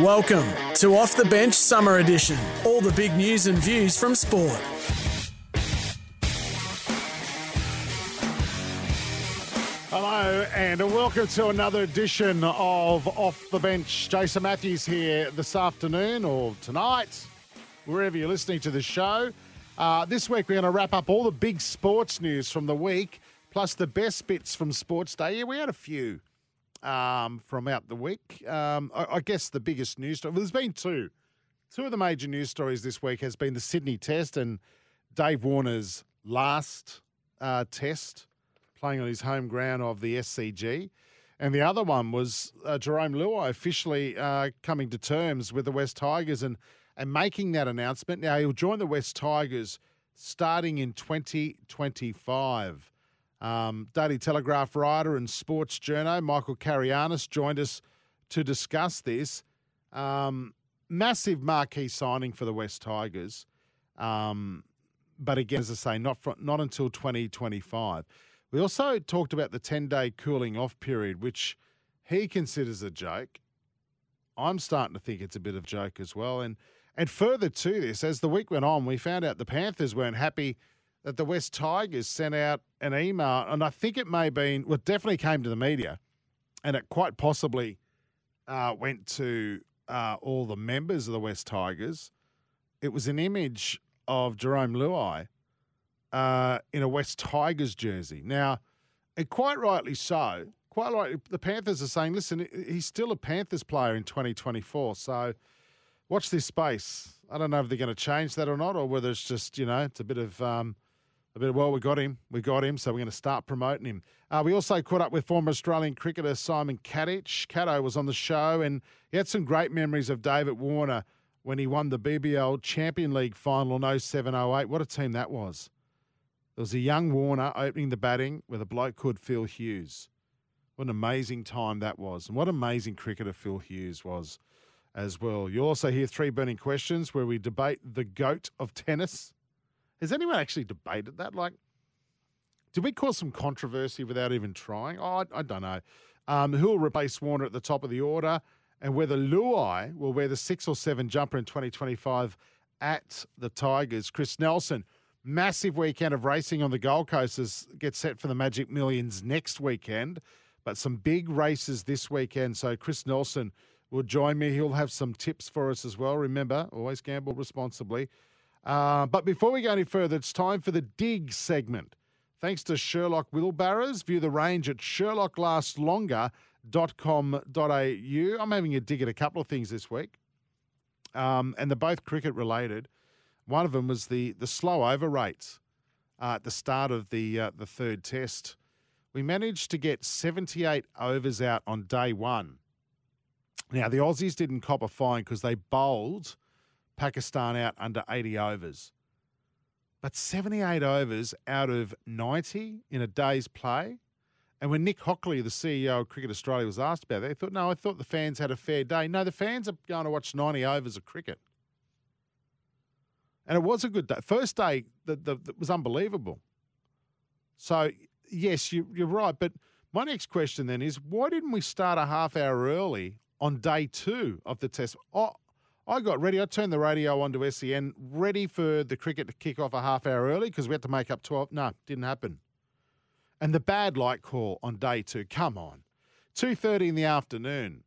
Welcome to Off the Bench Summer Edition. All the big news and views from sport. Hello and welcome to another edition of Off the Bench. Jason Matthews here this afternoon or tonight, wherever you're listening to the show. Uh, this week we're going to wrap up all the big sports news from the week, plus the best bits from Sports Day. Yeah, we had a few um, from out the week. Um, I, I, guess the biggest news story, well, there's been two. Two of the major news stories this week has been the Sydney Test and Dave Warner's last uh, test playing on his home ground of the SCG. And the other one was uh, Jarome Luai officially uh, coming to terms with the West Tigers and, and making that announcement. Now, he'll join the West Tigers starting in 2025. Um, Daily Telegraph writer and sports journo Michael Carayannis joined us to discuss this. Um, massive marquee signing for the West Tigers. Um, but again, as I say, not, not until 2025. We also talked about the 10 day cooling off period, which he considers a joke. I'm starting to think it's a bit of a joke as well. And and further to this, as the week went on, we found out the Panthers weren't happy that the West Tigers sent out an email, and I think it may have been, well, it definitely came to the media, and it quite possibly uh, went to uh, all the members of the West Tigers. It was an image of Jarome Luai uh, in a West Tigers jersey. Now, and quite rightly so, quite right. The Panthers are saying, listen, he's still a Panthers player in 2024. So watch this space. I don't know if they're going to change that or not, or whether it's just, you know, it's a bit of um, a bit of, well, we got him. We got him, so we're going to start promoting him. Uh, we also caught up with former Australian cricketer Simon Katich. Caddo was on the show, and he had some great memories of David Warner when he won the BBL Champion League final in 07 08. What a team that was. There was a young Warner opening the batting with a bloke called Phil Hughes. What an amazing time that was. And what amazing cricketer Phil Hughes was as well. You'll also hear three burning questions where we debate the GOAT of tennis. Has anyone actually debated that? Like, did we cause some controversy without even trying? Oh, I, I don't know. Um, who will replace Warner at the top of the order, and whether Luai will wear the six or seven jumper in 2025 at the Tigers. Chris Nelson, massive weekend of racing on the Gold Coast as gets set for the Magic Millions next weekend, but some big races this weekend. So Chris Nelson will join me. He'll have some tips for us as well. Remember, always gamble responsibly. Uh, but before we go any further, it's time for the dig segment. Thanks to Sherlock Wheelbarrows. View the range at sherlocklastslonger.com.au. I'm having a dig at a couple of things this week, um, and they're both cricket related. One of them was the the slow over rates uh, at the start of the uh, the third test. We managed to get 78 overs out on day one. Now the Aussies didn't cop a fine because they bowled Pakistan out under 80 overs. But 78 overs out of 90 in a day's play. And when Nick Hockley, the CEO of Cricket Australia, was asked about that, he thought, no, I thought the fans had a fair day. No, the fans are going to watch 90 overs of cricket. And it was a good day. First day that, was unbelievable. So, yes, you, you're right. But my next question then is why didn't we start a half hour early on day two of the test? Oh, I got ready. I turned the radio on to SEN, ready for the cricket to kick off a half hour early because we had to make up 12. No, didn't happen. And the bad light call on day two. Come on. two thirty in the afternoon.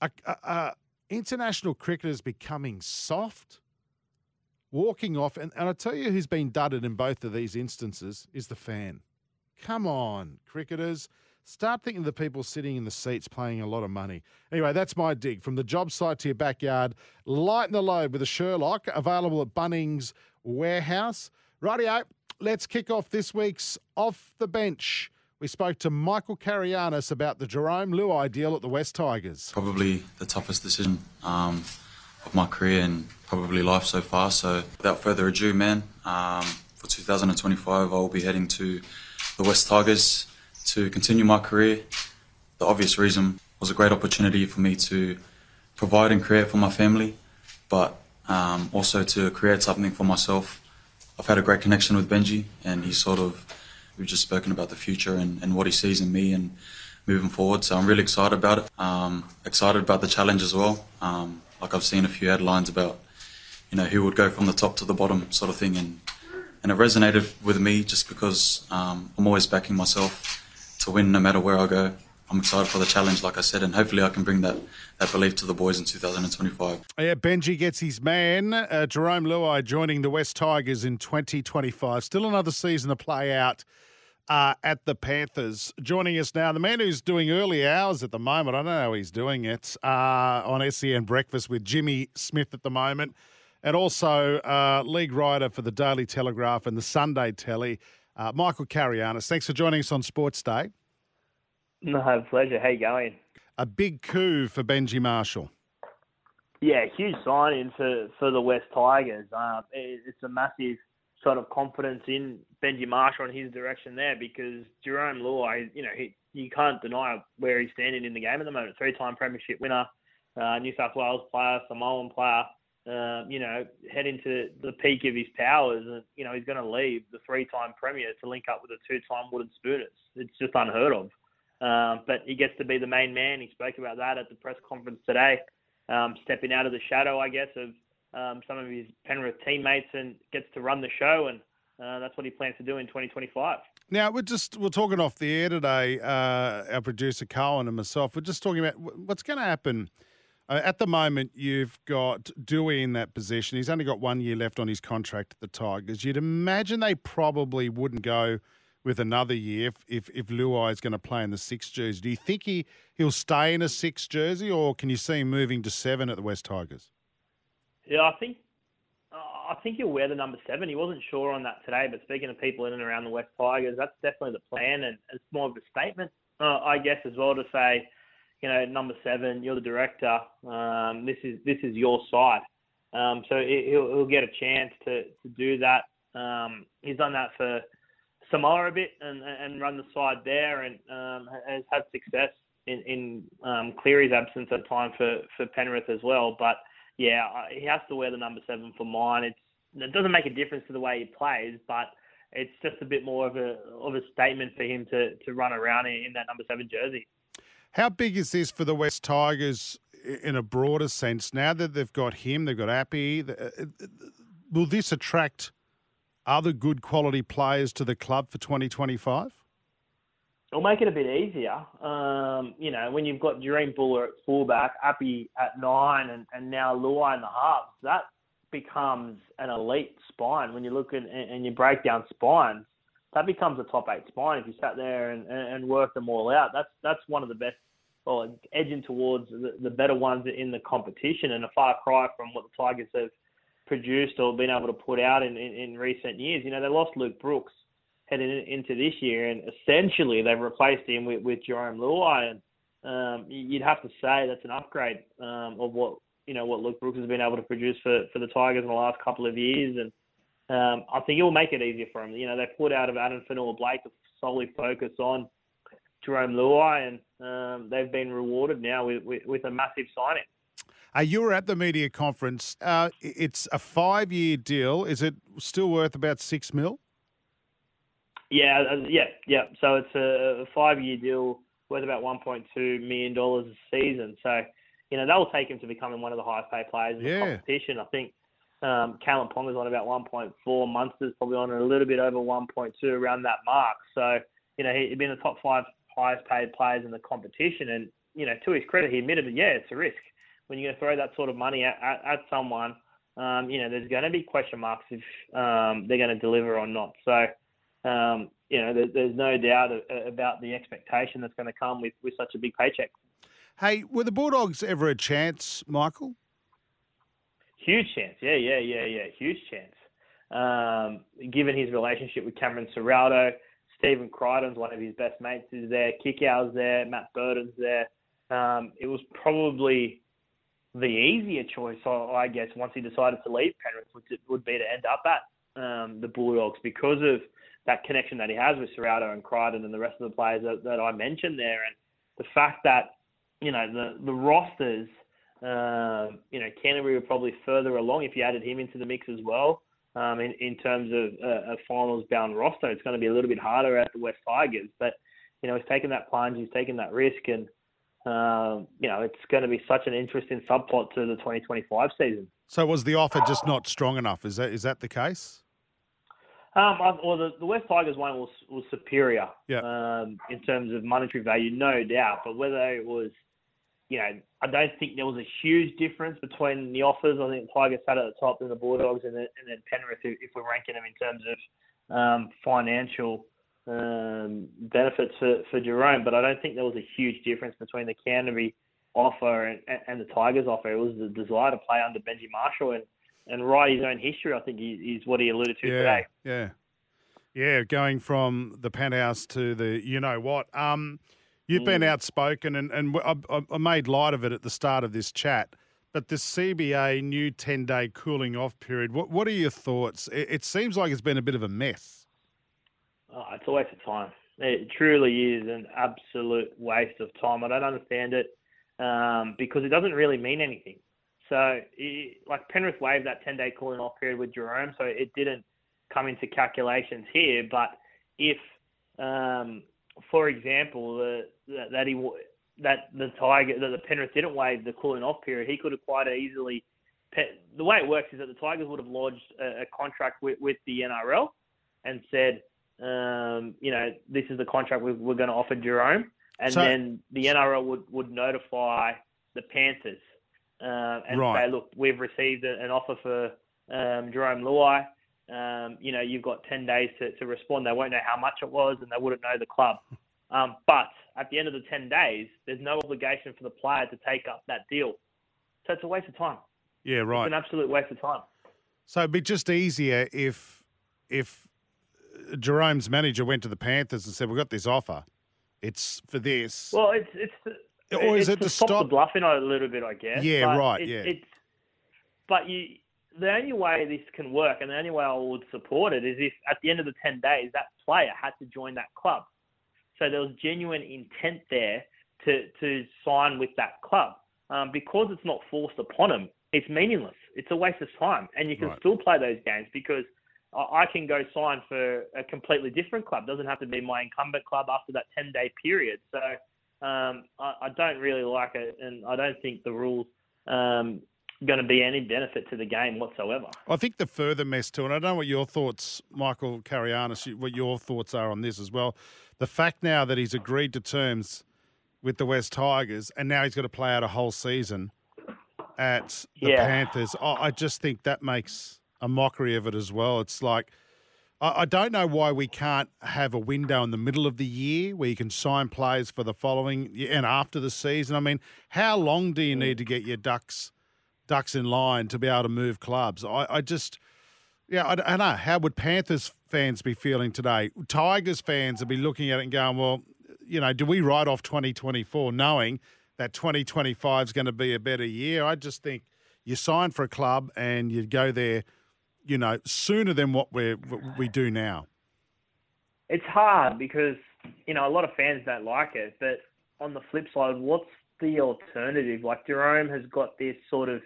Uh, uh, uh, international cricketers becoming soft, walking off, and, and I tell you who's been dudded in both of these instances is the fan. Come on, cricketers. Start thinking of the people sitting in the seats paying a lot of money. Anyway, that's my dig. From the job site to your backyard, lighten the load with a Sherlock, available at Bunnings Warehouse. Rightio, let's kick off this week's Off the Bench. We spoke to Michael Carayannis about the Jarome Luai deal at the West Tigers. Probably the toughest decision um, of my career and probably life so far. So, without further ado, man, um, for 2025, I will be heading to the West Tigers to continue my career. The obvious reason was a great opportunity for me to provide and create for my family, but um, also to create something for myself. I've had a great connection with Benji, and he's sort of we've just spoken about the future and, and what he sees in me and moving forward. So I'm really excited about it. Um, excited about the challenge as well. Um, like I've seen a few headlines about, you know, who would go from the top to the bottom sort of thing, and and it resonated with me just because um, I'm always backing myself to win no matter where I go. I'm excited for the challenge, like I said, and hopefully I can bring that, that belief to the boys in 2025. Yeah, Benji gets his man, uh, Jarome Luai, joining the West Tigers in 2025. Still another season to play out uh, at the Panthers. Joining us now, the man who's doing early hours at the moment. I don't know how he's doing it uh, on SEN Breakfast with Jimmy Smith at the moment, and also uh, league writer for the Daily Telegraph and the Sunday Telly. Uh, Michael Carayannis, thanks for joining us on Sports Day. No, pleasure. How you going? A big coup for Benji Marshall. Yeah, huge signing for, for the West Tigers. Um, it, it's a massive sort of confidence in Benji Marshall and his direction there because Jarome Luai, you know, he, you can't deny where he's standing in the game at the moment. Three-time premiership winner, uh, New South Wales player, Samoan player, um, you know, head into the peak of his powers, and you know he's going to leave the three-time premier to link up with the two-time wooden spooners. It's just unheard of. Um, but he gets to be the main man. He spoke about that at the press conference today, um, stepping out of the shadow, I guess, of um, some of his Penrith teammates and gets to run the show, and uh, that's what he plans to do in 2025. Now we're just we're talking off the air today. Uh, our producer Cohen and myself. We're just talking about what's going to happen uh, at the moment, you've got Dewey in that position. He's only got one year left on his contract at the Tigers. You'd imagine they probably wouldn't go with another year if, if, if Luai is going to play in the six jersey. Do you think he, he'll stay in a six jersey or can you see him moving to seven at the West Tigers? Yeah, I think I think he'll wear the number seven. He wasn't sure on that today, but speaking to people in and around the West Tigers, that's definitely the plan, and it's more of a statement, uh, I guess, as well to say you know, number seven, you're the director. Um, this is this is your side. Um, so he'll, he'll get a chance to, to do that. Um, he's done that for Samoa a bit and, and run the side there and um, has had success in, in um, Cleary's absence at time for, for Penrith as well. But yeah, he has to wear the number seven for mine. It's, it doesn't make a difference to the way he plays, but it's just a bit more of a of a statement for him to, to run around in, in that number seven jersey. How big is this for the West Tigers in a broader sense? Now that they've got him, they've got Appy, uh, uh, will this attract other good quality players to the club for 2025? It'll make it a bit easier. Um, you know, when you've got Jahream Bula at fullback, Appy at nine, and, and now Luai in the halves, that becomes an elite spine. When you look at and you break down spines, that becomes a top eight spine if you sat there and, and work them all out. That's that's one of the best, well, edging towards the, the better ones in the competition, and a far cry from what the Tigers have produced or been able to put out in, in, in recent years. You know, they lost Luke Brooks heading into this year, and essentially they've replaced him with, with Jarome Luai, and um, you'd have to say that's an upgrade um, of what you know what Luke Brooks has been able to produce for, for the Tigers in the last couple of years, and um, I think it will make it easier for him. You know, they put out of Addin Fonua-Blake to solely focus on Jarome Luai, and um, they've been rewarded now with, with, with a massive signing. Uh, you were at the media conference. Uh, it's a five-year deal. Is it still worth about six mil? Yeah, uh, yeah, yeah. So it's a, a five-year deal worth about 1.2 million dollars a season. So, you know, that will take him to becoming one of the highest-paid players in yeah. the competition. I think um, Kalyn Ponga's on about 1.4. Munster's probably on a little bit over 1.2, around that mark. So, you know, he'd be in the top five highest paid players in the competition. And, you know, to his credit, he admitted that, yeah, it's a risk. When you're going to throw that sort of money at, at, at someone, um, you know, there's going to be question marks if um, they're going to deliver or not. So, um, you know, there, there's no doubt about the expectation that's going to come with, with such a big paycheck. Hey, were the Bulldogs ever a chance, Michael? Huge chance. Yeah, yeah, yeah, yeah. Huge chance. Um, given his relationship with Cameron Ciraldo, Stephen Crichton's one of his best mates is there. Kikau's there. Matt Burton's there. Um, it was probably the easier choice, I guess, once he decided to leave Penrith, would, would be to end up at um, the Bulldogs because of that connection that he has with Ciraldo and Crichton and the rest of the players that, that I mentioned there, and the fact that you know the the rosters, uh, you know, Canterbury were probably further along if you added him into the mix as well. Um, in, in terms of a, a finals bound roster, it's going to be a little bit harder at the West Tigers, but you know, he's taken that plunge, he's taken that risk, and um, you know, it's going to be such an interesting subplot to the 2025 season. So, was the offer just not strong enough? Is that is that the case? Um, well, the, the West Tigers one was was superior yeah. um, in terms of monetary value, no doubt. But whether it was, you know, I don't think there was a huge difference between the offers. I think Tigers sat at the top, then the Bulldogs, and then, and then Penrith, if we're ranking them in terms of um, financial um, benefits for, for Jarome. But I don't think there was a huge difference between the Canterbury offer and, and the Tigers offer. It was the desire to play under Benji Marshall and, and write his own history, I think, is what he alluded to yeah, today. Yeah. Yeah, going from the penthouse to the you know what. Um, you've mm. been outspoken, and, and I, I made light of it at the start of this chat. But this CBA new 10 day cooling off period, what, what are your thoughts? It, it seems like it's been a bit of a mess. Oh, it's a waste of time. It truly is an absolute waste of time. I don't understand it um, because it doesn't really mean anything. So, it, like Penrith waived that 10 day cooling off period with Jarome, so it didn't come into calculations here. But if, um, for example, the, that he that the Tiger that the Penrith didn't waive the cooling off period, he could have quite easily. The way it works is that the Tigers would have lodged a, a contract with, with the NRL and said, um, you know, this is the contract we, we're going to offer Jarome. and so, then the NRL would, would notify the Panthers uh, and right. say, look, we've received an offer for um, Jarome Luai. Um, you know, you've got 10 days to, to respond. They won't know how much it was and they wouldn't know the club. Um, but at the end of the 10 days, there's no obligation for the player to take up that deal. So it's a waste of time. Yeah, right. It's an absolute waste of time. So it'd be just easier if if Jarome's manager went to the Panthers and said, "We've got this offer. It's for this." Well, it's it's or is it to, stop, stop the bluffing a little bit, I guess. Yeah, right. yeah. It's but you. The only way this can work, and the only way I would support it, is if at the end of the ten days that player had to join that club. So there was genuine intent there to to sign with that club. Um, because it's not forced upon him, it's meaningless. It's a waste of time, and you can right. still play those games because I can go sign for a completely different club. Doesn't have to be my incumbent club after that 10 day period. So um, I, I, don't really like it, and I don't think the rules um, going to be any benefit to the game whatsoever. I think the further mess too, and I don't know what your thoughts, Michael Carayannis, what your thoughts are on this as well. The fact now that he's agreed to terms with the West Tigers, and now he's got to play out a whole season at the yeah. Panthers. I just think that makes a mockery of it as well. It's like I, I don't know why we can't have a window in the middle of the year where you can sign players for the following and after the season. I mean, how long do you need to get your ducks ducks in line to be able to move clubs? I, I just. Yeah, I, I don't know. How would Panthers fans be feeling today? Tigers fans would be looking at it and going, well, you know, do we write off 2024 knowing that 2025 is going to be a better year? I just think you sign for a club and you go there – you know, sooner than what we we do now? It's hard because you know a lot of fans don't like it, but on the flip side, what's the alternative? Like Jarome has got this sort of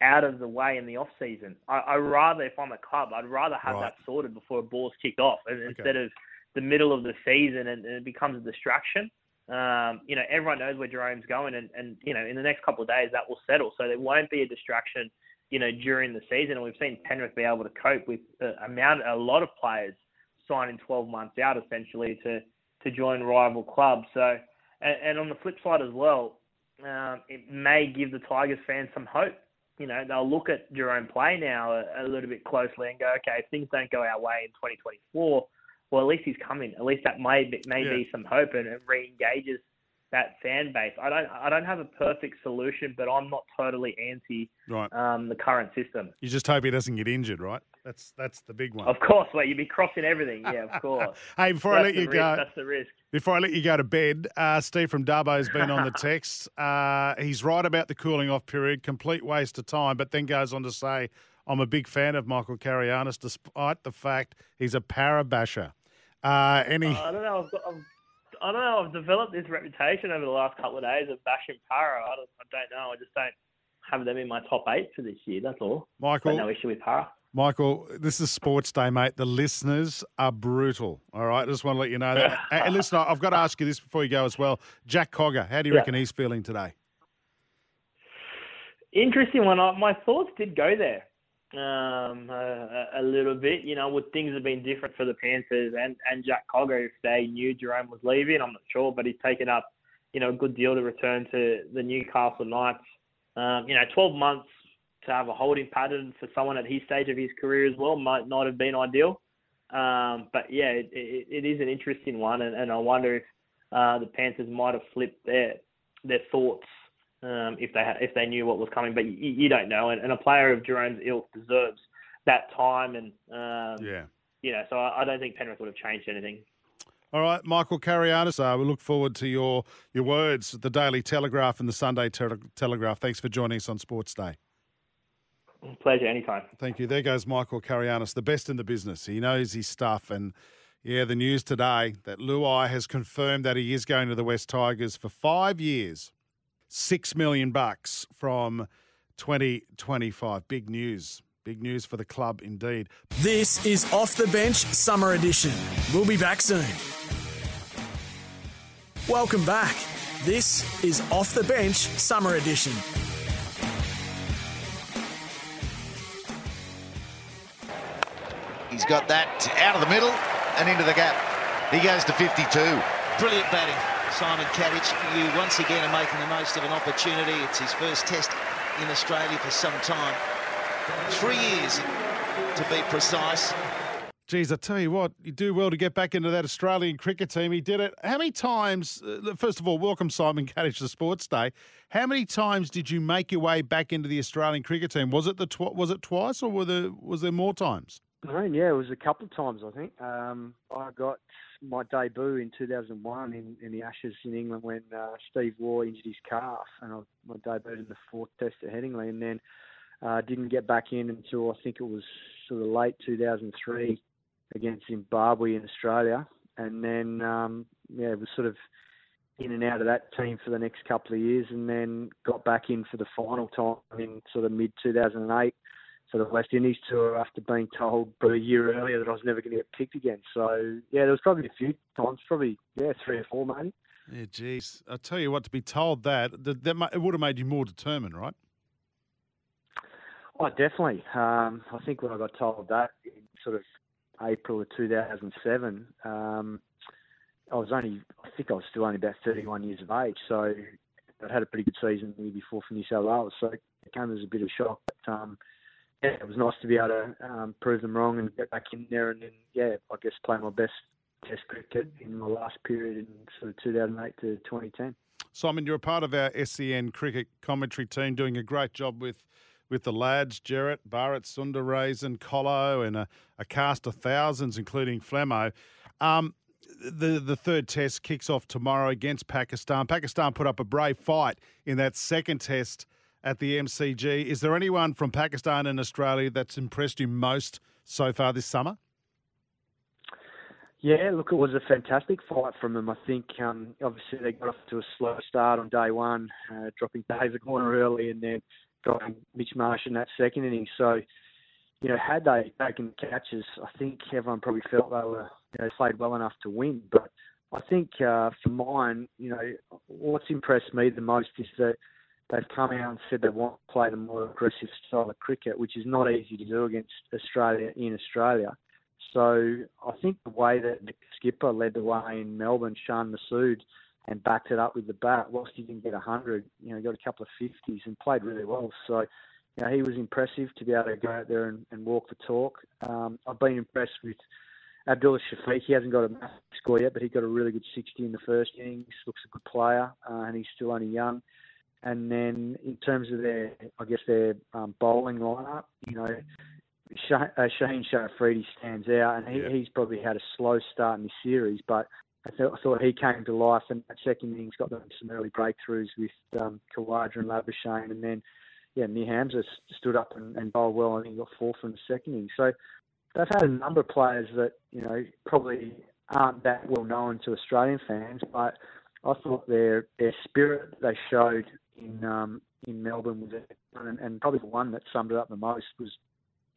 out of the way in the off season. I, I rather, if I'm a club, I'd rather have right. that sorted before a ball's kicked off okay. instead of the middle of the season and, and it becomes a distraction. Um, you know, everyone knows where Jarome's going, and, and you know, in the next couple of days that will settle, so there won't be a distraction you know, during the season. And we've seen Penrith be able to cope with a, amount, a lot of players signing 12 months out essentially to, to join rival clubs. So, and, and on the flip side as well, um, it may give the Tigers fans some hope. You know, they'll look at Jarome play now a, a little bit closely and go, okay, if things don't go our way in 2024, well, at least he's coming. At least that may be, may Yeah. be some hope and it re-engages that fan base. I don't I don't have a perfect solution, but I'm not totally anti Right. um, the current system. You just hope he doesn't get injured, right? That's that's the big one. Of course, well, you'd be crossing everything. Yeah, of course. Hey, before I let you risk, go, that's the risk. Before I let you go to bed, uh, Steve from Darbo's been on the text. Uh, he's right about the cooling off period, complete waste of time, but then goes on to say, I'm a big fan of Michael Carayannis, despite the fact he's a parabasher. Uh, any, I don't know. I've got, I've, I don't know. I've developed this reputation over the last couple of days of bashing Para. I don't, I don't know. I just don't have them in my top eight for this year. That's all. Michael, no issue with Para. Michael, this is Sports Day, mate. The listeners are brutal. All right, I just want to let you know that. and listen, I've got to ask you this before you go as well. Jack Cogger, how do you Yeah. reckon he's feeling today? Interesting one. My thoughts did go there um, a, a little bit. You know, would things have been different for the Panthers and, and Jack Cogger if they knew Jarome was leaving? I'm not sure, but he's taken up, you know, a good deal to return to the Newcastle Knights. Um, you know, 12 months to have a holding pattern for someone at his stage of his career as well might not have been ideal. Um, but yeah, it, it, it is an interesting one, and, and I wonder if uh, the Panthers might have flipped their their thoughts um, if they had, if they knew what was coming. But you, you don't know, and, and a player of Jarome's ilk deserves that time, and um, Yeah. you know, so I, I don't think Penrith would have changed anything. All right, Michael Carayannis, uh, we look forward to your, your words the Daily Telegraph and the Sunday Tele- Telegraph. Thanks for joining us on Sports Day. Pleasure, anytime. Thank you. There goes Michael Carayannis, the best in the business. He knows his stuff. And yeah, the news today that Luai has confirmed that he is going to the West Tigers for five years, six million bucks from 2025. Big news. Big news for the club indeed. This is Off the Bench Summer Edition. We'll be back soon. Welcome back. This is Off the Bench Summer Edition. He's got that out of the middle and into the gap. He goes to 52. Brilliant batting, Simon Katich. You once again are making the most of an opportunity. It's his first test in Australia for some time. Three years, to be precise. Geez, I tell you what, you do well to get back into that Australian cricket team. He did it. How many times, uh, first of all, welcome Simon Katich to Sports Day. How many times did you make your way back into the Australian cricket team? Was it the tw- was it twice or were there, was there more times? I yeah, it was a couple of times, I think. Um, I got my debut in 2001 in, in the Ashes in England when uh, Steve Waugh injured his calf, and I my debuted in the fourth test at Headingley, and then uh, didn't get back in until I think it was sort of late 2003 against Zimbabwe in Australia, and then um, yeah, it was sort of in and out of that team for the next couple of years, and then got back in for the final time in sort of mid 2008 for the West Indies tour after being told but a year earlier that I was never going to get picked again. So yeah, there was probably a few times, probably yeah, three or four maybe. Yeah, geez. I tell you what, to be told that, that, that it would have made you more determined, right? Oh, definitely. Um, I think when I got told that in sort of April of 2007, um, I was only, I think I was still only about 31 years of age. So I'd had a pretty good season the year before for New South Wales. So it came as a bit of a shock. But um, yeah, it was nice to be able to um, prove them wrong and get back in there and then, yeah, I guess play my best Test cricket in my last period in sort of 2008 to 2010. Simon, you're a part of our SEN cricket commentary team, doing a great job with with the lads, Jarrett, Barrett, Sundaresan, Colo, and a, a cast of thousands, including Flemo. Um, the the third test kicks off tomorrow against Pakistan. Pakistan put up a brave fight in that second test at the MCG. Is there anyone from Pakistan and Australia that's impressed you most so far this summer? Yeah, look, it was a fantastic fight from them. I think um, obviously they got off to a slow start on day one, uh, dropping David Warner early and then dropping Mitch Marsh in that second inning. So, you know, had they taken catches, I think everyone probably felt they were you know, played well enough to win. But I think uh, for mine, you know, what's impressed me the most is that they've come out and said they want to play the more aggressive style of cricket, which is not easy to do against Australia in Australia. So I think the way that the skipper led the way in Melbourne, Shan Masood, and backed it up with the bat, whilst he didn't get 100, you know, he got a couple of 50s and played really well. So, you know, he was impressive to be able to go out there and, and walk the talk. Um, I've been impressed with Abdullah Shafiq. He hasn't got a massive score yet, but he got a really good 60 in the first innings. Looks a good player, uh, and he's still only young. And then in terms of their, I guess their um, bowling lineup, you know, Shane uh, Shaheen Shah Afridi stands out, and he, Yeah. he's probably had a slow start in this series, but I, th- I thought he came to life, and that second innings got them some early breakthroughs with um, Khawaja and Labuschagne, and then yeah, Mir Hamza stood up and, and bowled well, and he got fourth in the second innings. So they've had a number of players that you know probably aren't that well known to Australian fans, but I thought their their spirit they showed in um, in Melbourne was and, and probably the one that summed it up the most was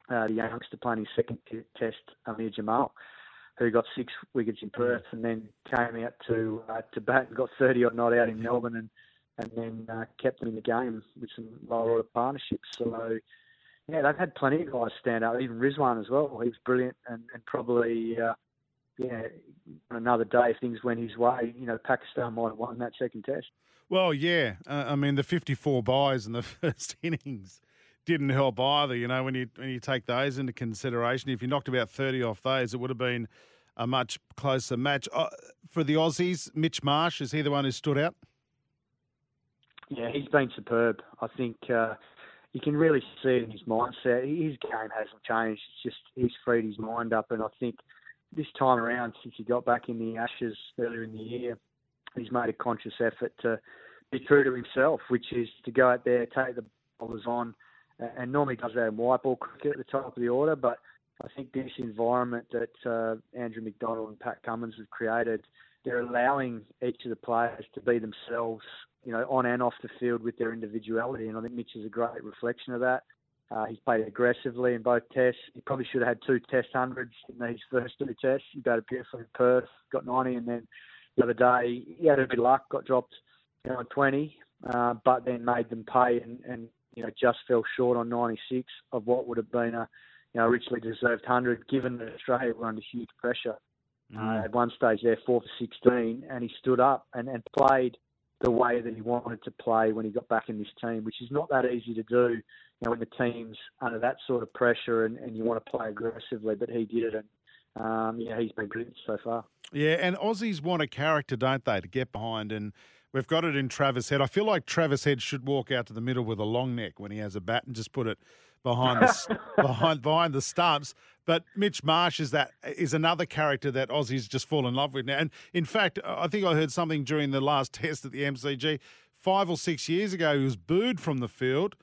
uh, the youngster playing his second t- test, Aamer Jamal, who got six wickets in Perth and then came out to uh, to bat and got 30 odd not out in Melbourne and and then uh, kept them in the game with some lower order partnerships. So yeah, they've had plenty of guys stand out. Even Rizwan as well. He was brilliant and, and probably uh, yeah another day if things went his way, you know, Pakistan might have won that second test. Well, yeah. Uh, I mean, the 54 byes in the first innings didn't help either. You know, when you when you take those into consideration, if you knocked about 30 off those, it would have been a much closer match. Uh, for the Aussies, Mitch Marsh, is he the one who stood out? Yeah, he's been superb. I think uh, you can really see in his mindset. His game hasn't changed. It's just he's freed his mind up, and I think this time around, since he got back in the Ashes earlier in the year, he's made a conscious effort to be true to himself, which is to go out there, take the bowlers on, and normally does that in white ball cricket at the top of the order. But I think this environment that uh, Andrew McDonald and Pat Cummins have created, they're allowing each of the players to be themselves, you know, on and off the field with their individuality. And I think Mitch is a great reflection of that. Uh, he's played aggressively in both tests. He probably should have had two test hundreds in these first two tests. He batted beautifully in Perth, got 90, and then the other day he had a bit of luck, got dropped you know, on 20, uh, but then made them pay and, and you know just fell short on 96 of what would have been a you know richly deserved 100, given that Australia were under huge pressure. Uh, at one stage there, four for 16, and he stood up and, and played the way that he wanted to play when he got back in this team, which is not that easy to do. You know, when the team's under that sort of pressure and, and you want to play aggressively, but he did it, and um, yeah, he's been brilliant so far. Yeah, and Aussies want a character, don't they, to get behind? And we've got it in Travis Head. I feel like Travis Head should walk out to the middle with a long neck when he has a bat and just put it behind the behind behind the stumps. But Mitch Marsh is that is another character that Aussies just fall in love with now. And in fact, I think I heard something during the last test at the MCG five or six years ago. He was booed from the field.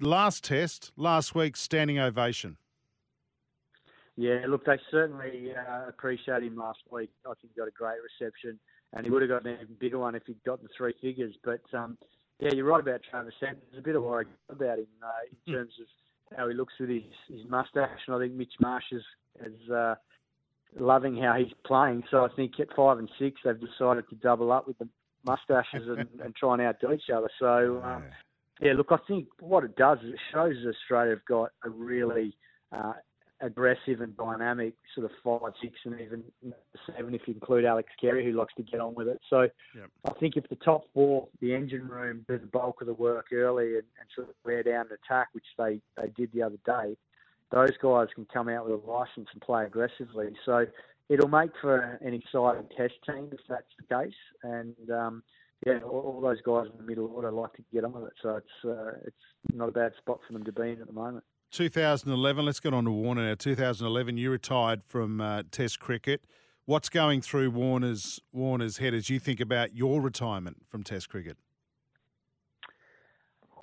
Last test, last week, standing ovation. Yeah, look, they certainly uh, appreciate him last week. I think he got a great reception, and he would have got an even bigger one if he'd got the three figures. But um, yeah, you're right about Travis. There's a bit of worry about him uh, in terms of how he looks with his, his mustache, and I think Mitch Marsh is, is uh, loving how he's playing. So I think at five and six, they've decided to double up with the mustaches and, and try and outdo each other. So um, yeah, look, I think what it does is it shows Australia have got a really uh, aggressive and dynamic sort of five, six, and even seven if you include Alex Carey, who likes to get on with it. So Yep. I think if the top four, the engine room, do the bulk of the work early and, and sort of wear down an attack, which they, they did the other day, those guys can come out with a license and play aggressively. So it'll make for an exciting test team if that's the case. And um, yeah, all, all those guys in the middle order like to get on with it. So it's uh, it's not a bad spot for them to be in at the moment. 2011. Let's get on to Warner now. 2011, you retired from uh, Test cricket. What's going through Warner's Warner's head as you think about your retirement from Test cricket?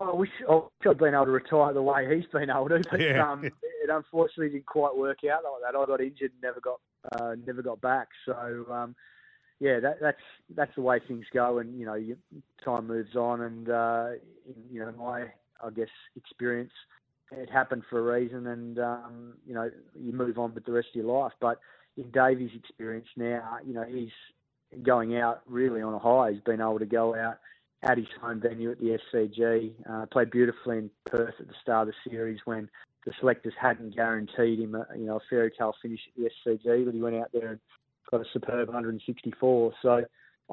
I wish, I wish I'd been able to retire the way he's been able to, but Yeah. um, it unfortunately didn't quite work out like that. I got injured, and never got uh, never got back. So um, yeah, that, that's that's the way things go, and you know, you, time moves on, and uh, you know, my I guess experience, it happened for a reason, and um, you know, you move on with the rest of your life. But in Davey's experience now, you know, he's going out really on a high. He's been able to go out at his home venue at the SCG. Uh, played beautifully in Perth at the start of the series when the selectors hadn't guaranteed him a, you know, a fairy tale finish at the SCG, but he went out there and got a superb 164. So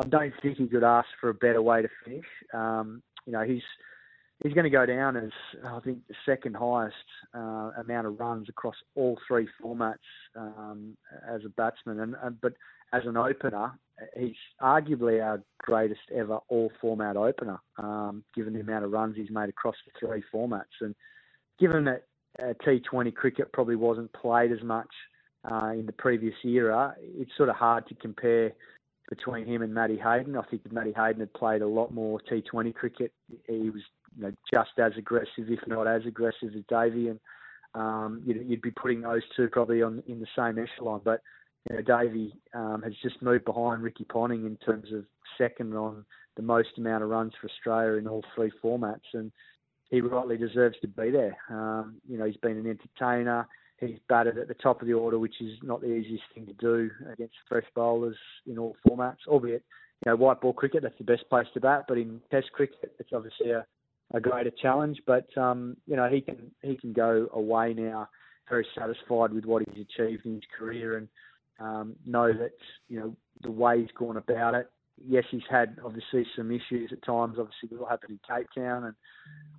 I don't think he could ask for a better way to finish. Um, you know, he's he's going to go down as I think the second highest uh, amount of runs across all three formats um, as a batsman, and, but as an opener, he's arguably our greatest ever all format opener, um, given the amount of runs he's made across the three formats, and given that uh, T20 cricket probably wasn't played as much uh, in the previous era, it's sort of hard to compare between him and Matty Hayden. I think Matty Hayden had played a lot more T20 cricket, he was you know, just as aggressive, if not as aggressive as Davey, and um, you'd, you'd, be putting those two probably on in the same echelon. But you know, Davey um, has just moved behind Ricky Ponting in terms of second on the most amount of runs for Australia in all three formats, and he rightly deserves to be there. Um, you know, he's been an entertainer. He's batted at the top of the order, which is not the easiest thing to do against fresh bowlers in all formats. Albeit, you know, white ball cricket, that's the best place to bat. But in Test cricket, it's obviously a a greater challenge. But um, you know, he can he can go away now, very satisfied with what he's achieved in his career, and um, know that you know the way he's gone about it. Yes, he's had obviously some issues at times. Obviously, what happened in Cape Town, and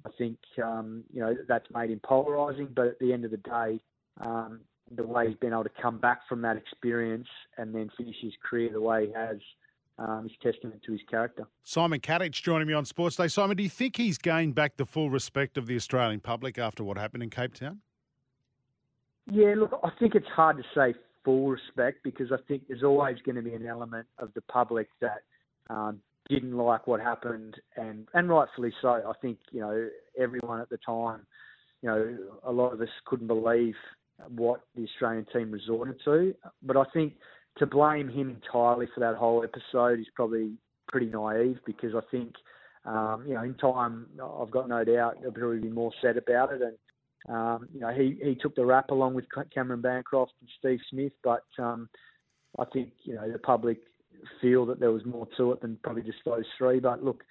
I think um, you know that's made him polarising. But at the end of the day, um, the way he's been able to come back from that experience and then finish his career the way he has um, is testament to his character. Simon Katich joining me on Sports Day. Simon, do you think he's gained back the full respect of the Australian public after what happened in Cape Town? Yeah, look, I think it's hard to say full respect because I think there's always going to be an element of the public that um, didn't like what happened, and and rightfully so. I think you know everyone at the time, you know, a lot of us couldn't believe what the Australian team resorted to, but I think to blame him entirely for that whole episode is probably pretty naive because I think, um, you know, in time, I've got no doubt there'll probably be more said about it. And, um, you know, he, he took the rap along with Cameron Bancroft and Steve Smith, but um, I think, you know, the public feel that there was more to it than probably just those three. But look,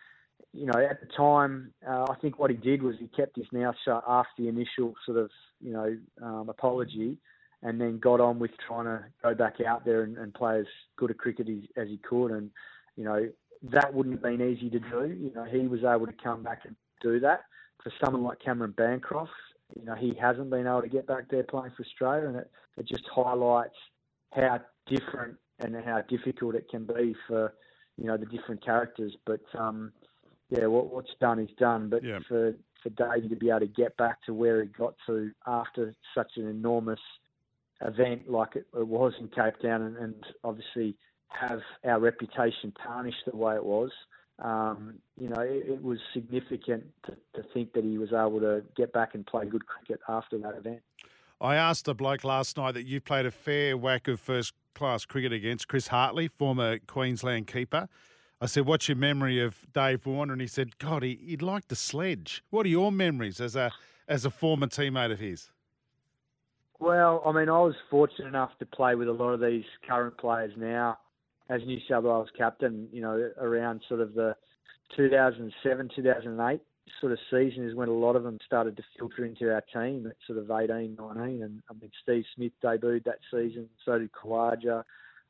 you know, at the time, uh, I think what he did was he kept his mouth shut after the initial sort of, you know, um, apology and then got on with trying to go back out there and, and play as good a cricket as, as he could. And, you know, that wouldn't have been easy to do. You know, he was able to come back and do that. For someone like Cameron Bancroft, you know, he hasn't been able to get back there playing for Australia, and it, it just highlights how different and how difficult it can be for, you know, the different characters. But, um, yeah, what, what's done is done. But yeah. for for Davey to be able to get back to where he got to after such an enormous event like it, it was in Cape Town, and, and, obviously have our reputation tarnished the way it was. Um, you know, it, it was significant to, to, think that he was able to get back and play good cricket after that event. I asked a bloke last night that you played a fair whack of first class cricket against Chris Hartley, former Queensland keeper. I said, "What's your memory of Dave Warner?" And he said, "God, he, would like to sledge." What are your memories as a as a former teammate of his? Well, I mean, I was fortunate enough to play with a lot of these current players now as New South Wales captain. You know, around sort of the 2007, 2008 sort of season is when a lot of them started to filter into our team at sort of 18, 19. And I mean, Steve Smith debuted that season. So did Khawaja.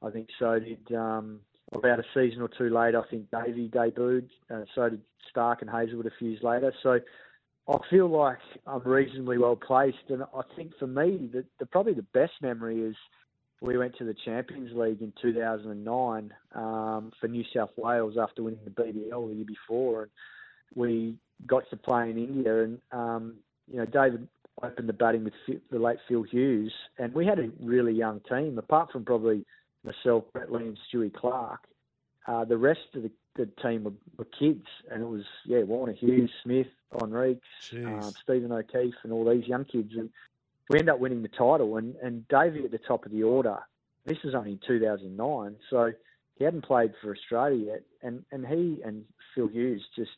I think so did. Um, about a season or two later, I think Davey debuted. Uh, so did Stark and Hazlewood a few years later. So I feel like I'm reasonably well placed, and I think for me, the, the probably the best memory is we went to the Champions League in 2009 um, for New South Wales after winning the BBL the year before, and we got to play in India, and um, you know David opened the batting with the late Phil Hughes, and we had a really young team, apart from probably myself, Brett Lee, and Stewie Clark. Uh, the rest of the, the team were, were, kids, and it was yeah Warner Hughes, Smith, Henriques, um, Stephen O'Keefe, and all these young kids, and we end up winning the title. And and Davey at the top of the order. This was only 2009, so he hadn't played for Australia yet, and and he and Phil Hughes just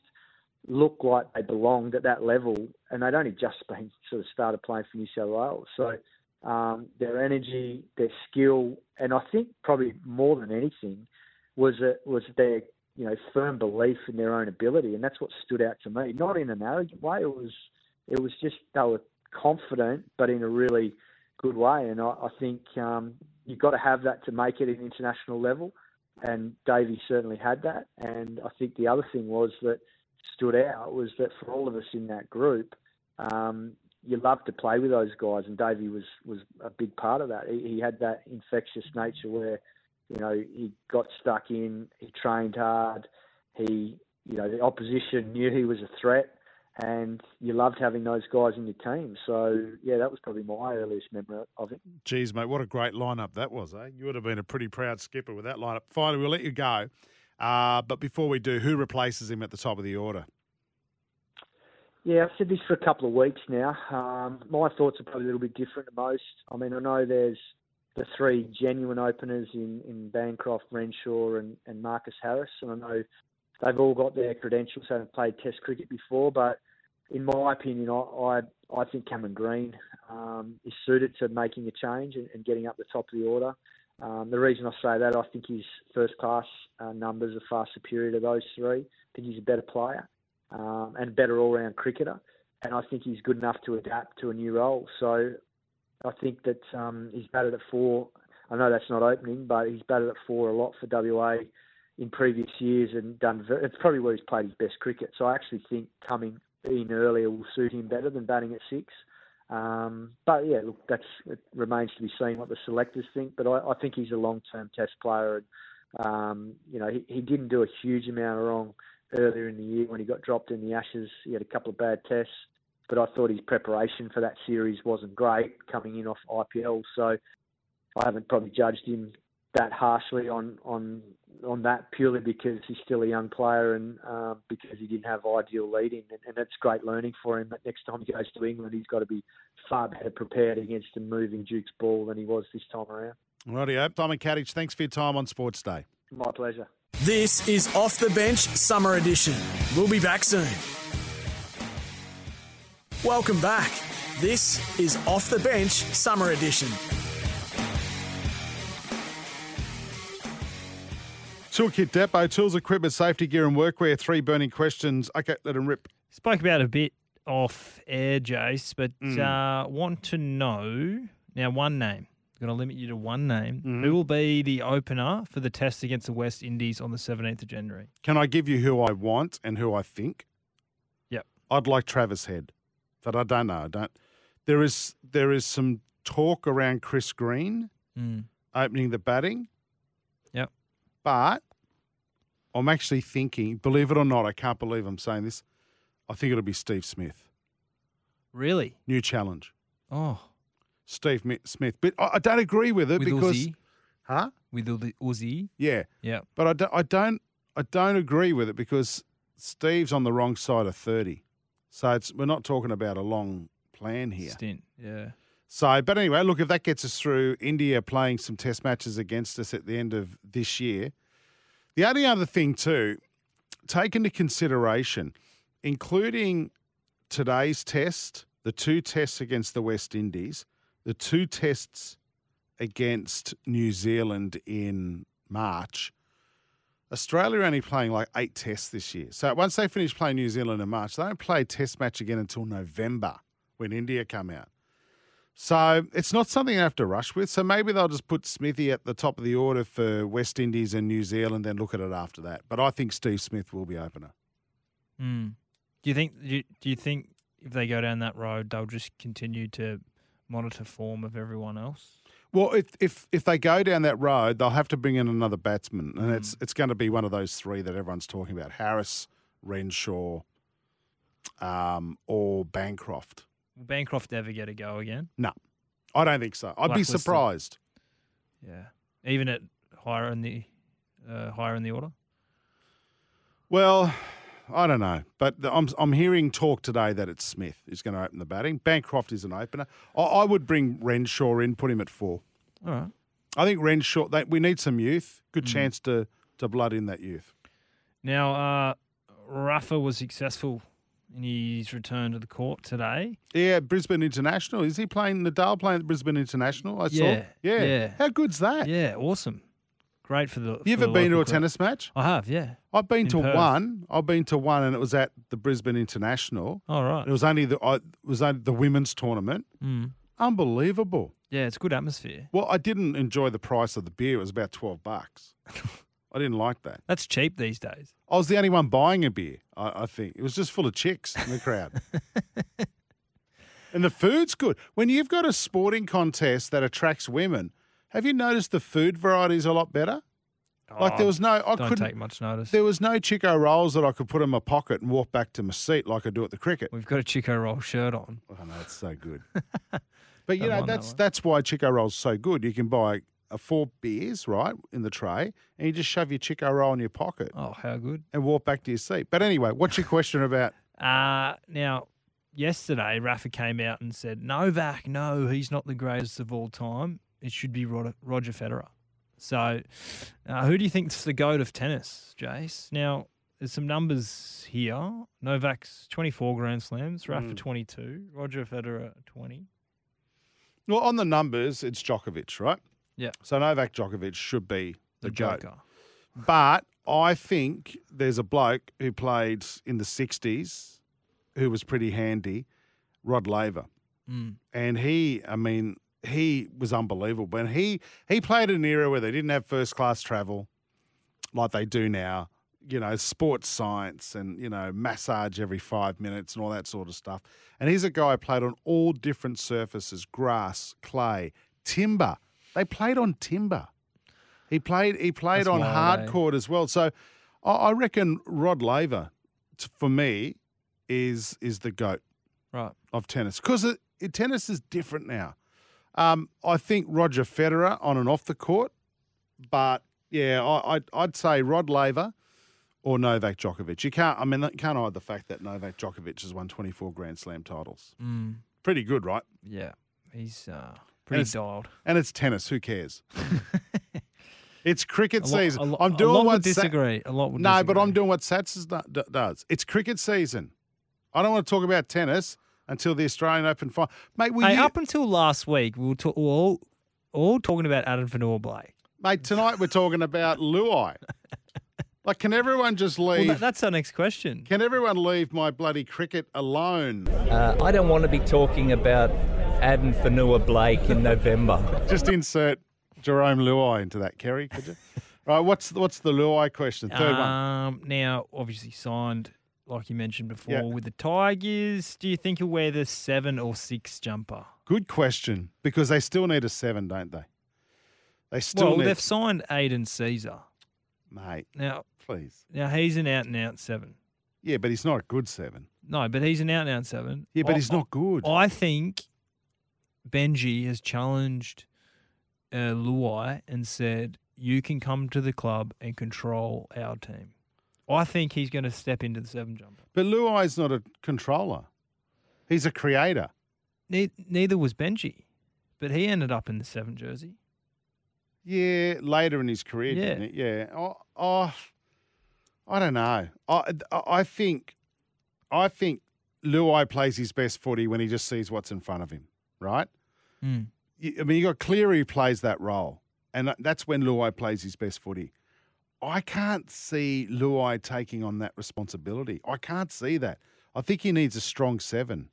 looked like they belonged at that level, and they'd only just been sort of started playing for New South Wales. So um, their energy, their skill, and I think probably more than anything was it was their you know, firm belief in their own ability, and that's what stood out to me. Not in an arrogant way. It was, it was just they were confident, but in a really good way. And I, I think um, you've got to have that to make it at international level. And Davey certainly had that. And I think the other thing was that stood out was that for all of us in that group, um, you love to play with those guys, and Davey was was a big part of that. He, he had that infectious nature where, you know, he got stuck in, he trained hard, he, you know, the opposition knew he was a threat, and you loved having those guys in your team. So yeah, that was probably my earliest memory of it. Geez, mate, what a great lineup that was, eh? You would have been a pretty proud skipper with that lineup. Finally, we'll let you go. Uh, but before we do, who replaces him at the top of the order? Yeah, I've said this for a couple of weeks now. Um, my thoughts are probably a little bit different to most. I mean, I know there's the three genuine openers in, in Bancroft, Renshaw, and, and Marcus Harris, and I know they've all got their credentials, haven't played Test cricket before, but in my opinion, I I, I think Cameron Green um, is suited to making a change and, and, getting up the top of the order. Um, the reason I say that, I think his first class uh, numbers are far superior to those three. I think he's a better player um, and a better all round cricketer, and I think he's good enough to adapt to a new role. So I think that um, he's batted at four. I know that's not opening, but he's batted at four a lot for WA in previous years and done. Very, it's probably where he's played his best cricket. So I actually think coming in earlier will suit him better than batting at six. Um, but yeah, look, that's it remains to be seen what the selectors think. But I, I think he's a long-term Test player, and um, you know he, he didn't do a huge amount of wrong earlier in the year when he got dropped in the Ashes. He had a couple of bad tests, but I thought his preparation for that series wasn't great coming in off IPL. So I haven't probably judged him that harshly on on on that purely because he's still a young player and uh, because he didn't have ideal leading, and, and that's great learning for him. But next time he goes to England, he's got to be far better prepared against a moving Duke's ball than he was this time around. Rightio. Simon Katich, thanks for your time on Sports Day. My pleasure. This is Off the Bench Summer Edition. We'll be back soon. Welcome back. This is Off the Bench Summer Edition. Toolkit Depot, tools, equipment, safety gear, and workwear. Three burning questions. Okay, let them rip. Spoke about a bit off air, Jace, but Mm. uh, want to know now one name. I'm going to limit you to one name. Mhm. Who will be the opener for the test against the West Indies on the 17th of January? Can I give you who I want and who I think? Yep. I'd like Travis Head, but I don't know. I don't. There is there is some talk around Chris Green Mm. opening the batting. Yep. But I'm actually thinking, believe it or not, I can't believe I'm saying this. I think it'll be Steve Smith. Really? New challenge. Oh, Steve Smith. But I, I don't agree with it with because. Uzi? Huh? With Uzi? Uzi? Yeah. Yeah. But I don't, I don't I don't agree with it because Steve's on the wrong side of 30. So it's we're not talking about a long plan here. Stint. Yeah. So, but anyway, look, if that gets us through India playing some test matches against us at the end of this year. The only other thing, too, take into consideration, including today's test, the two tests against the West Indies, the two tests against New Zealand in March, Australia are only playing like eight tests this year. So once they finish playing New Zealand in March, they don't play test match again until November when India come out. So it's not something they have to rush with. So maybe they'll just put Smithy at the top of the order for West Indies and New Zealand, then look at it after that. But I think Steve Smith will be opener. Mm. Do you think? Do you think if they go down that road, they'll just continue to monitor form of everyone else? Well, if if if they go down that road, they'll have to bring in another batsman, and it's it's going to be one of those three that everyone's talking about: Harris, Renshaw, um, or Bancroft. Will Bancroft ever get a go again? No, I don't think so. I'd be surprised. Yeah. Even at higher in the uh, higher in the order. Well, I don't know, but the- I'm I'm hearing talk today that it's Smith who's going to open the batting. Bancroft is an opener. I, I would bring Renshaw in, put him at four. All right. I think Renshaw. They, we need some youth. Good chance to to blood in that youth. Now, uh, Rafa was successful in his return to the court today. Yeah, Brisbane International. Is he playing Nadal playing at Brisbane International? I Yeah, saw. Yeah. yeah. How good's that? Yeah, awesome. Great for the. You for ever the been to a tennis match? I have, yeah. I've been In to Perth. one. I've been to one, and it was at the Brisbane International. All right. It was only the I, it was only the women's tournament. Mm. Unbelievable. Yeah, it's good atmosphere. Well, I didn't enjoy the price of the beer. It was about twelve bucks. I didn't like that. That's cheap these days. I was the only one buying a beer. I, I think it was just full of chicks in the crowd. and the food's good. When you've got a sporting contest that attracts women, have you noticed the food variety is a lot better? Like there Oh, was no, I don't couldn't take much notice. There was no Chico rolls that I could put in my pocket and walk back to my seat like I do at the cricket. We've got a Chico roll shirt on. Oh no, it's so good. But you know mind that that's that's why Chico rolls so good. You can buy a four beers right in the tray, and you just shove your Chico roll in your pocket Oh, how good. and walk back to your seat. But anyway, what's your question about? Uh, now, yesterday, Rafa came out and said, Novak, no, he's not the greatest of all time. It should be Rod- Roger Federer. So, uh, who do you think's the goat of tennis, Jace? Now, there's some numbers here. Novak's 24 Grand Slams, Rafa Mm. 22, Roger Federer 20. Well, on the numbers, it's Djokovic, right? Yeah. So Novak Djokovic should be the, The goat. Joker. But I think there's a bloke who played in the 60s who was pretty handy, Rod Laver. Mm. And he, I mean, he was unbelievable. And he he played in an era where they didn't have first class travel like they do now. You know, sports science and, you know, massage every five minutes and all that sort of stuff. And he's a guy who played on all different surfaces grass, clay, timber. They played on timber. He played he played That's on wild, hard eh? court as well. So I, I reckon Rod Laver, t- for me, is is the GOAT Right. of tennis because tennis is different now. Um, I think Roger Federer on and off the court, but yeah, I, I'd, I'd say Rod Laver or Novak Djokovic. You can't. I mean, you can't hide the fact that Novak Djokovic has won 24 Grand Slam titles. Mm. Pretty good, right? Yeah. He's uh, pretty it's- dialed. And it's tennis. Who cares? it's cricket lot- season. I'm doing what Sa- disagree. A lot would no, but I'm doing what Sats does. It's cricket season. I don't want to talk about tennis until the Australian Open final. Mate, Hey, you, up until last week, we were, ta- we were all, all talking about Addin Fonua Blake. Mate, tonight we're talking about Luai. Like, can everyone just leave? that, that's our next question. can everyone leave my bloody cricket alone? Uh, I don't want to be talking about Addin Fonua Blake in November. Just insert Jarome Luai into that, Kerry, could you? right, what's what's the Luai question? Third one. um, Now, obviously signed, like you mentioned before, Yeah. with the Tigers. Do you think he'll wear the seven or six jumper? Good question, because they still need a seven, don't they? They still well, need, they've signed Aidan Sezer. Mate. Now, Please. now he's an out and out seven. Yeah, but he's not a good seven. No, but he's an out and out seven. Yeah, but I- he's not good. I think Benji has challenged uh, Luai and said, "You can come to the club and control our team." I think he's going to step into the seven jumper. But Luai's not a controller. He's a creator. Ne- neither was Benji, but he ended up in the seven jersey. Yeah, later in his career, Yeah. didn't he? Yeah. Oh, oh, I don't know. I, I think, I think Luai plays his best footy when he just sees what's in front of him, right? Mm. I mean, you got Cleary who plays that role, and that's when Luai plays his best footy. I can't see Luai taking on that responsibility. I can't see that. I think he needs a strong seven.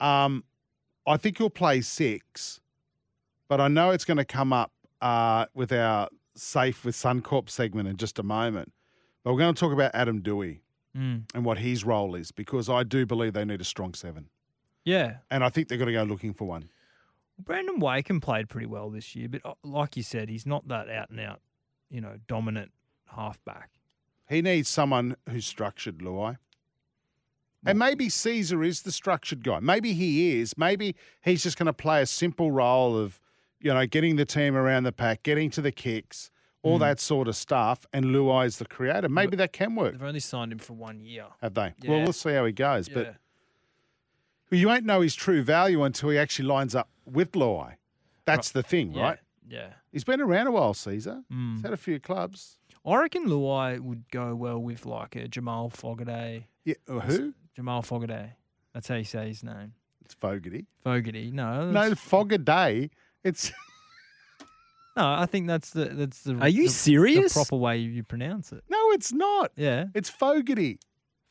Um, I think he'll play six, but I know it's going to come up uh, with our safe with Suncorp segment in just a moment. But we're going to talk about Adam Doueihi Mm. and what his role is because I do believe they need a strong seven, Yeah, and I think they're going to go looking for one. Brandon Wakeham played pretty well this year, but uh, like you said, he's not that out and out, you know, dominant halfback. He needs someone who's structured, Luai. And maybe Sezer is the structured guy. Maybe he is. Maybe he's just going to play a simple role of, you know, getting the team around the pack, getting to the kicks, all Mm. that sort of stuff. And Luai is the creator. Maybe that can work. They've only signed him for one year. Have they? Well, we'll see how he goes. Yeah. But well, you won't know his true value until he actually lines up with Luai. That's the thing, Yeah, right? Yeah. He's been around a while, Sezer. Mm. He's had a few clubs. I reckon Luai would go well with like a Jamal Fogarty. Yeah, uh, who? Jamal Fogarty. That's how you say his name. It's Fogarty. Fogarty. No. No, Day. It's No, I think that's the that's the. Are you the- serious? The proper way you pronounce it. No, it's not. Yeah, It's Fogarty.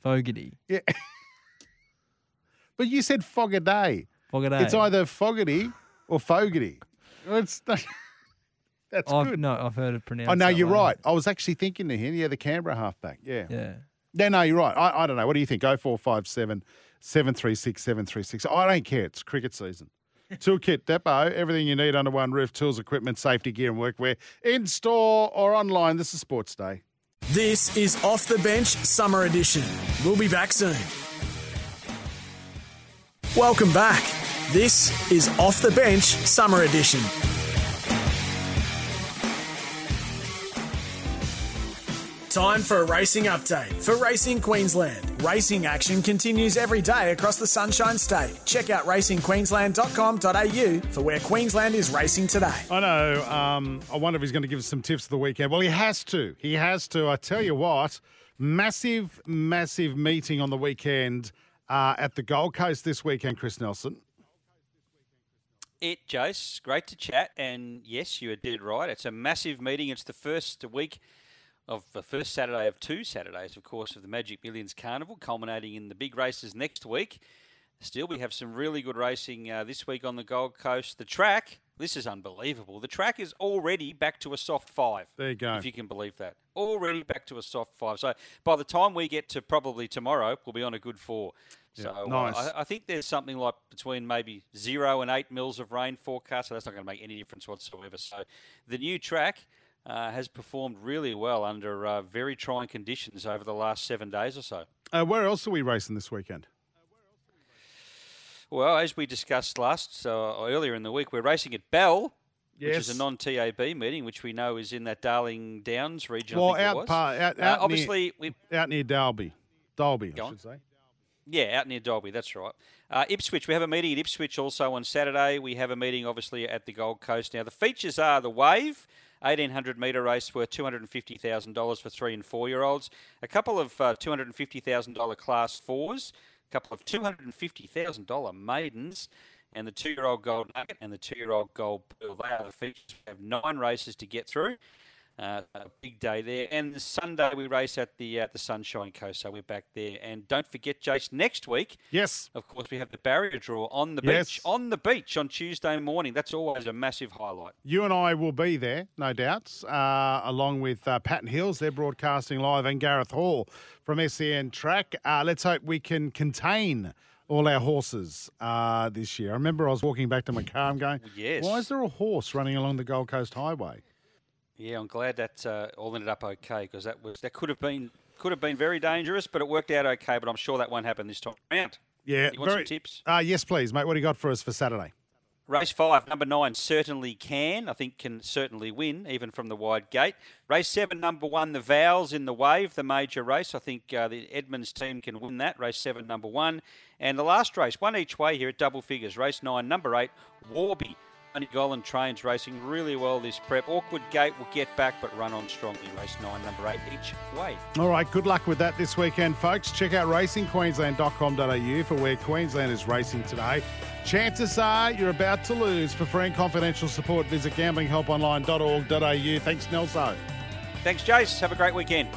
Fogarty. Yeah. but you said Fogarty. Fogarty. It's either Fogarty or Fogarty. It's that's I've, good. No, I've heard it pronounced. Oh no, that you're way. right. I was actually thinking to him. Yeah, the Canberra halfback. Yeah. Yeah. No, no, you're right. I, I don't know. What do you think? Go four five seven seven three six seven three six. I don't care. It's cricket season. Toolkit Depot, everything you need under one roof, tools, equipment, safety gear, and workwear, in store or online. This is Sports Day. This is Off the Bench Summer Edition. We'll be back soon. Welcome back. This is Off the Bench Summer Edition. Time for a racing update for Racing Queensland. Racing action continues every day across the Sunshine State. Check out racingqueensland.com.au for where Queensland is racing today. I know. Um, I wonder if he's going to give us some tips for the weekend. Well, he has to. He has to. I tell you what, massive, massive meeting on the weekend uh, at the Gold Coast this weekend, Chris Nelson. It, Jace, great to chat. And yes, you are dead right. It's a massive meeting. It's the first week of the first Saturday of two Saturdays, of course, of the Magic Millions Carnival, culminating in the big races next week. Still, we have some really good racing uh, this week on the Gold Coast. The track, this is unbelievable. The track is already back to a soft five. There you go. If you can believe that. Already back to a soft five. So by the time we get to probably tomorrow, we'll be on a good four. So Yeah, uh, nice. I, I think there's something like between maybe zero and eight mils of rain forecast, so that's not going to make any difference whatsoever. So the new track uh, has performed really well under uh, very trying conditions over the last seven days or so. Uh, where else are we racing this weekend? Well, as we discussed last uh, earlier in the week, we're racing at Bell, which is a non-TAB meeting, which we know is in that Darling Downs region. Well, out, par, out, Uh, out obviously, near, we out near Dalby. Dalby, I should say. Yeah, out near Dalby, that's right. Uh, Ipswich, we have a meeting at Ipswich also on Saturday. We have a meeting, obviously, at the Gold Coast. Now, the features are the Wave, 1800 metre race worth $250,000 for three and four year olds, a couple of uh, $250,000 class fours, a couple of $250,000 maidens, and the two year old Gold Nugget and the two year old Gold Pearl. They are the features. We have nine races to get through. Uh, a big day there, and Sunday we race at the at the Sunshine Coast, so we're back there. And don't forget, Jace, next week, yes, of course, we have the barrier draw on the Yes. beach on the beach on Tuesday morning. That's always a massive highlight. You and I will be there, no doubts, uh, along with uh, Patton Hills. They're broadcasting live, and Gareth Hall from SEN Track. Uh, let's hope we can contain all our horses uh, this year. I remember I was walking back to my car. I'm going, yes. why is there a horse running along the Gold Coast Highway? Yeah, I'm glad that uh, all ended up okay because that was that could have been could have been very dangerous, but it worked out okay. But I'm sure that won't happen this time around. Yeah, you want very- some tips? Uh, yes, please, mate. What do you got for us for Saturday? Race five, number nine, certainly can. I think can certainly win, even from the wide gate. Race seven, number one, the Vowels in the Wave, the major race. I think uh, the Edmonds team can win that. Race seven, number one. And the last race, one each way here at double figures. Race nine, number eight, Warby. Tony Gollan trains racing really well this prep. Awkward gate will get back, but run on strongly. Race nine, number eight each way. All right, good luck with that this weekend, folks. Check out racingqueensland.com.au for where Queensland is racing today. Chances are you're about to lose. For free and confidential support, visit gamblinghelponline.org.au. Thanks, Nelson. Thanks, Jace. Have a great weekend.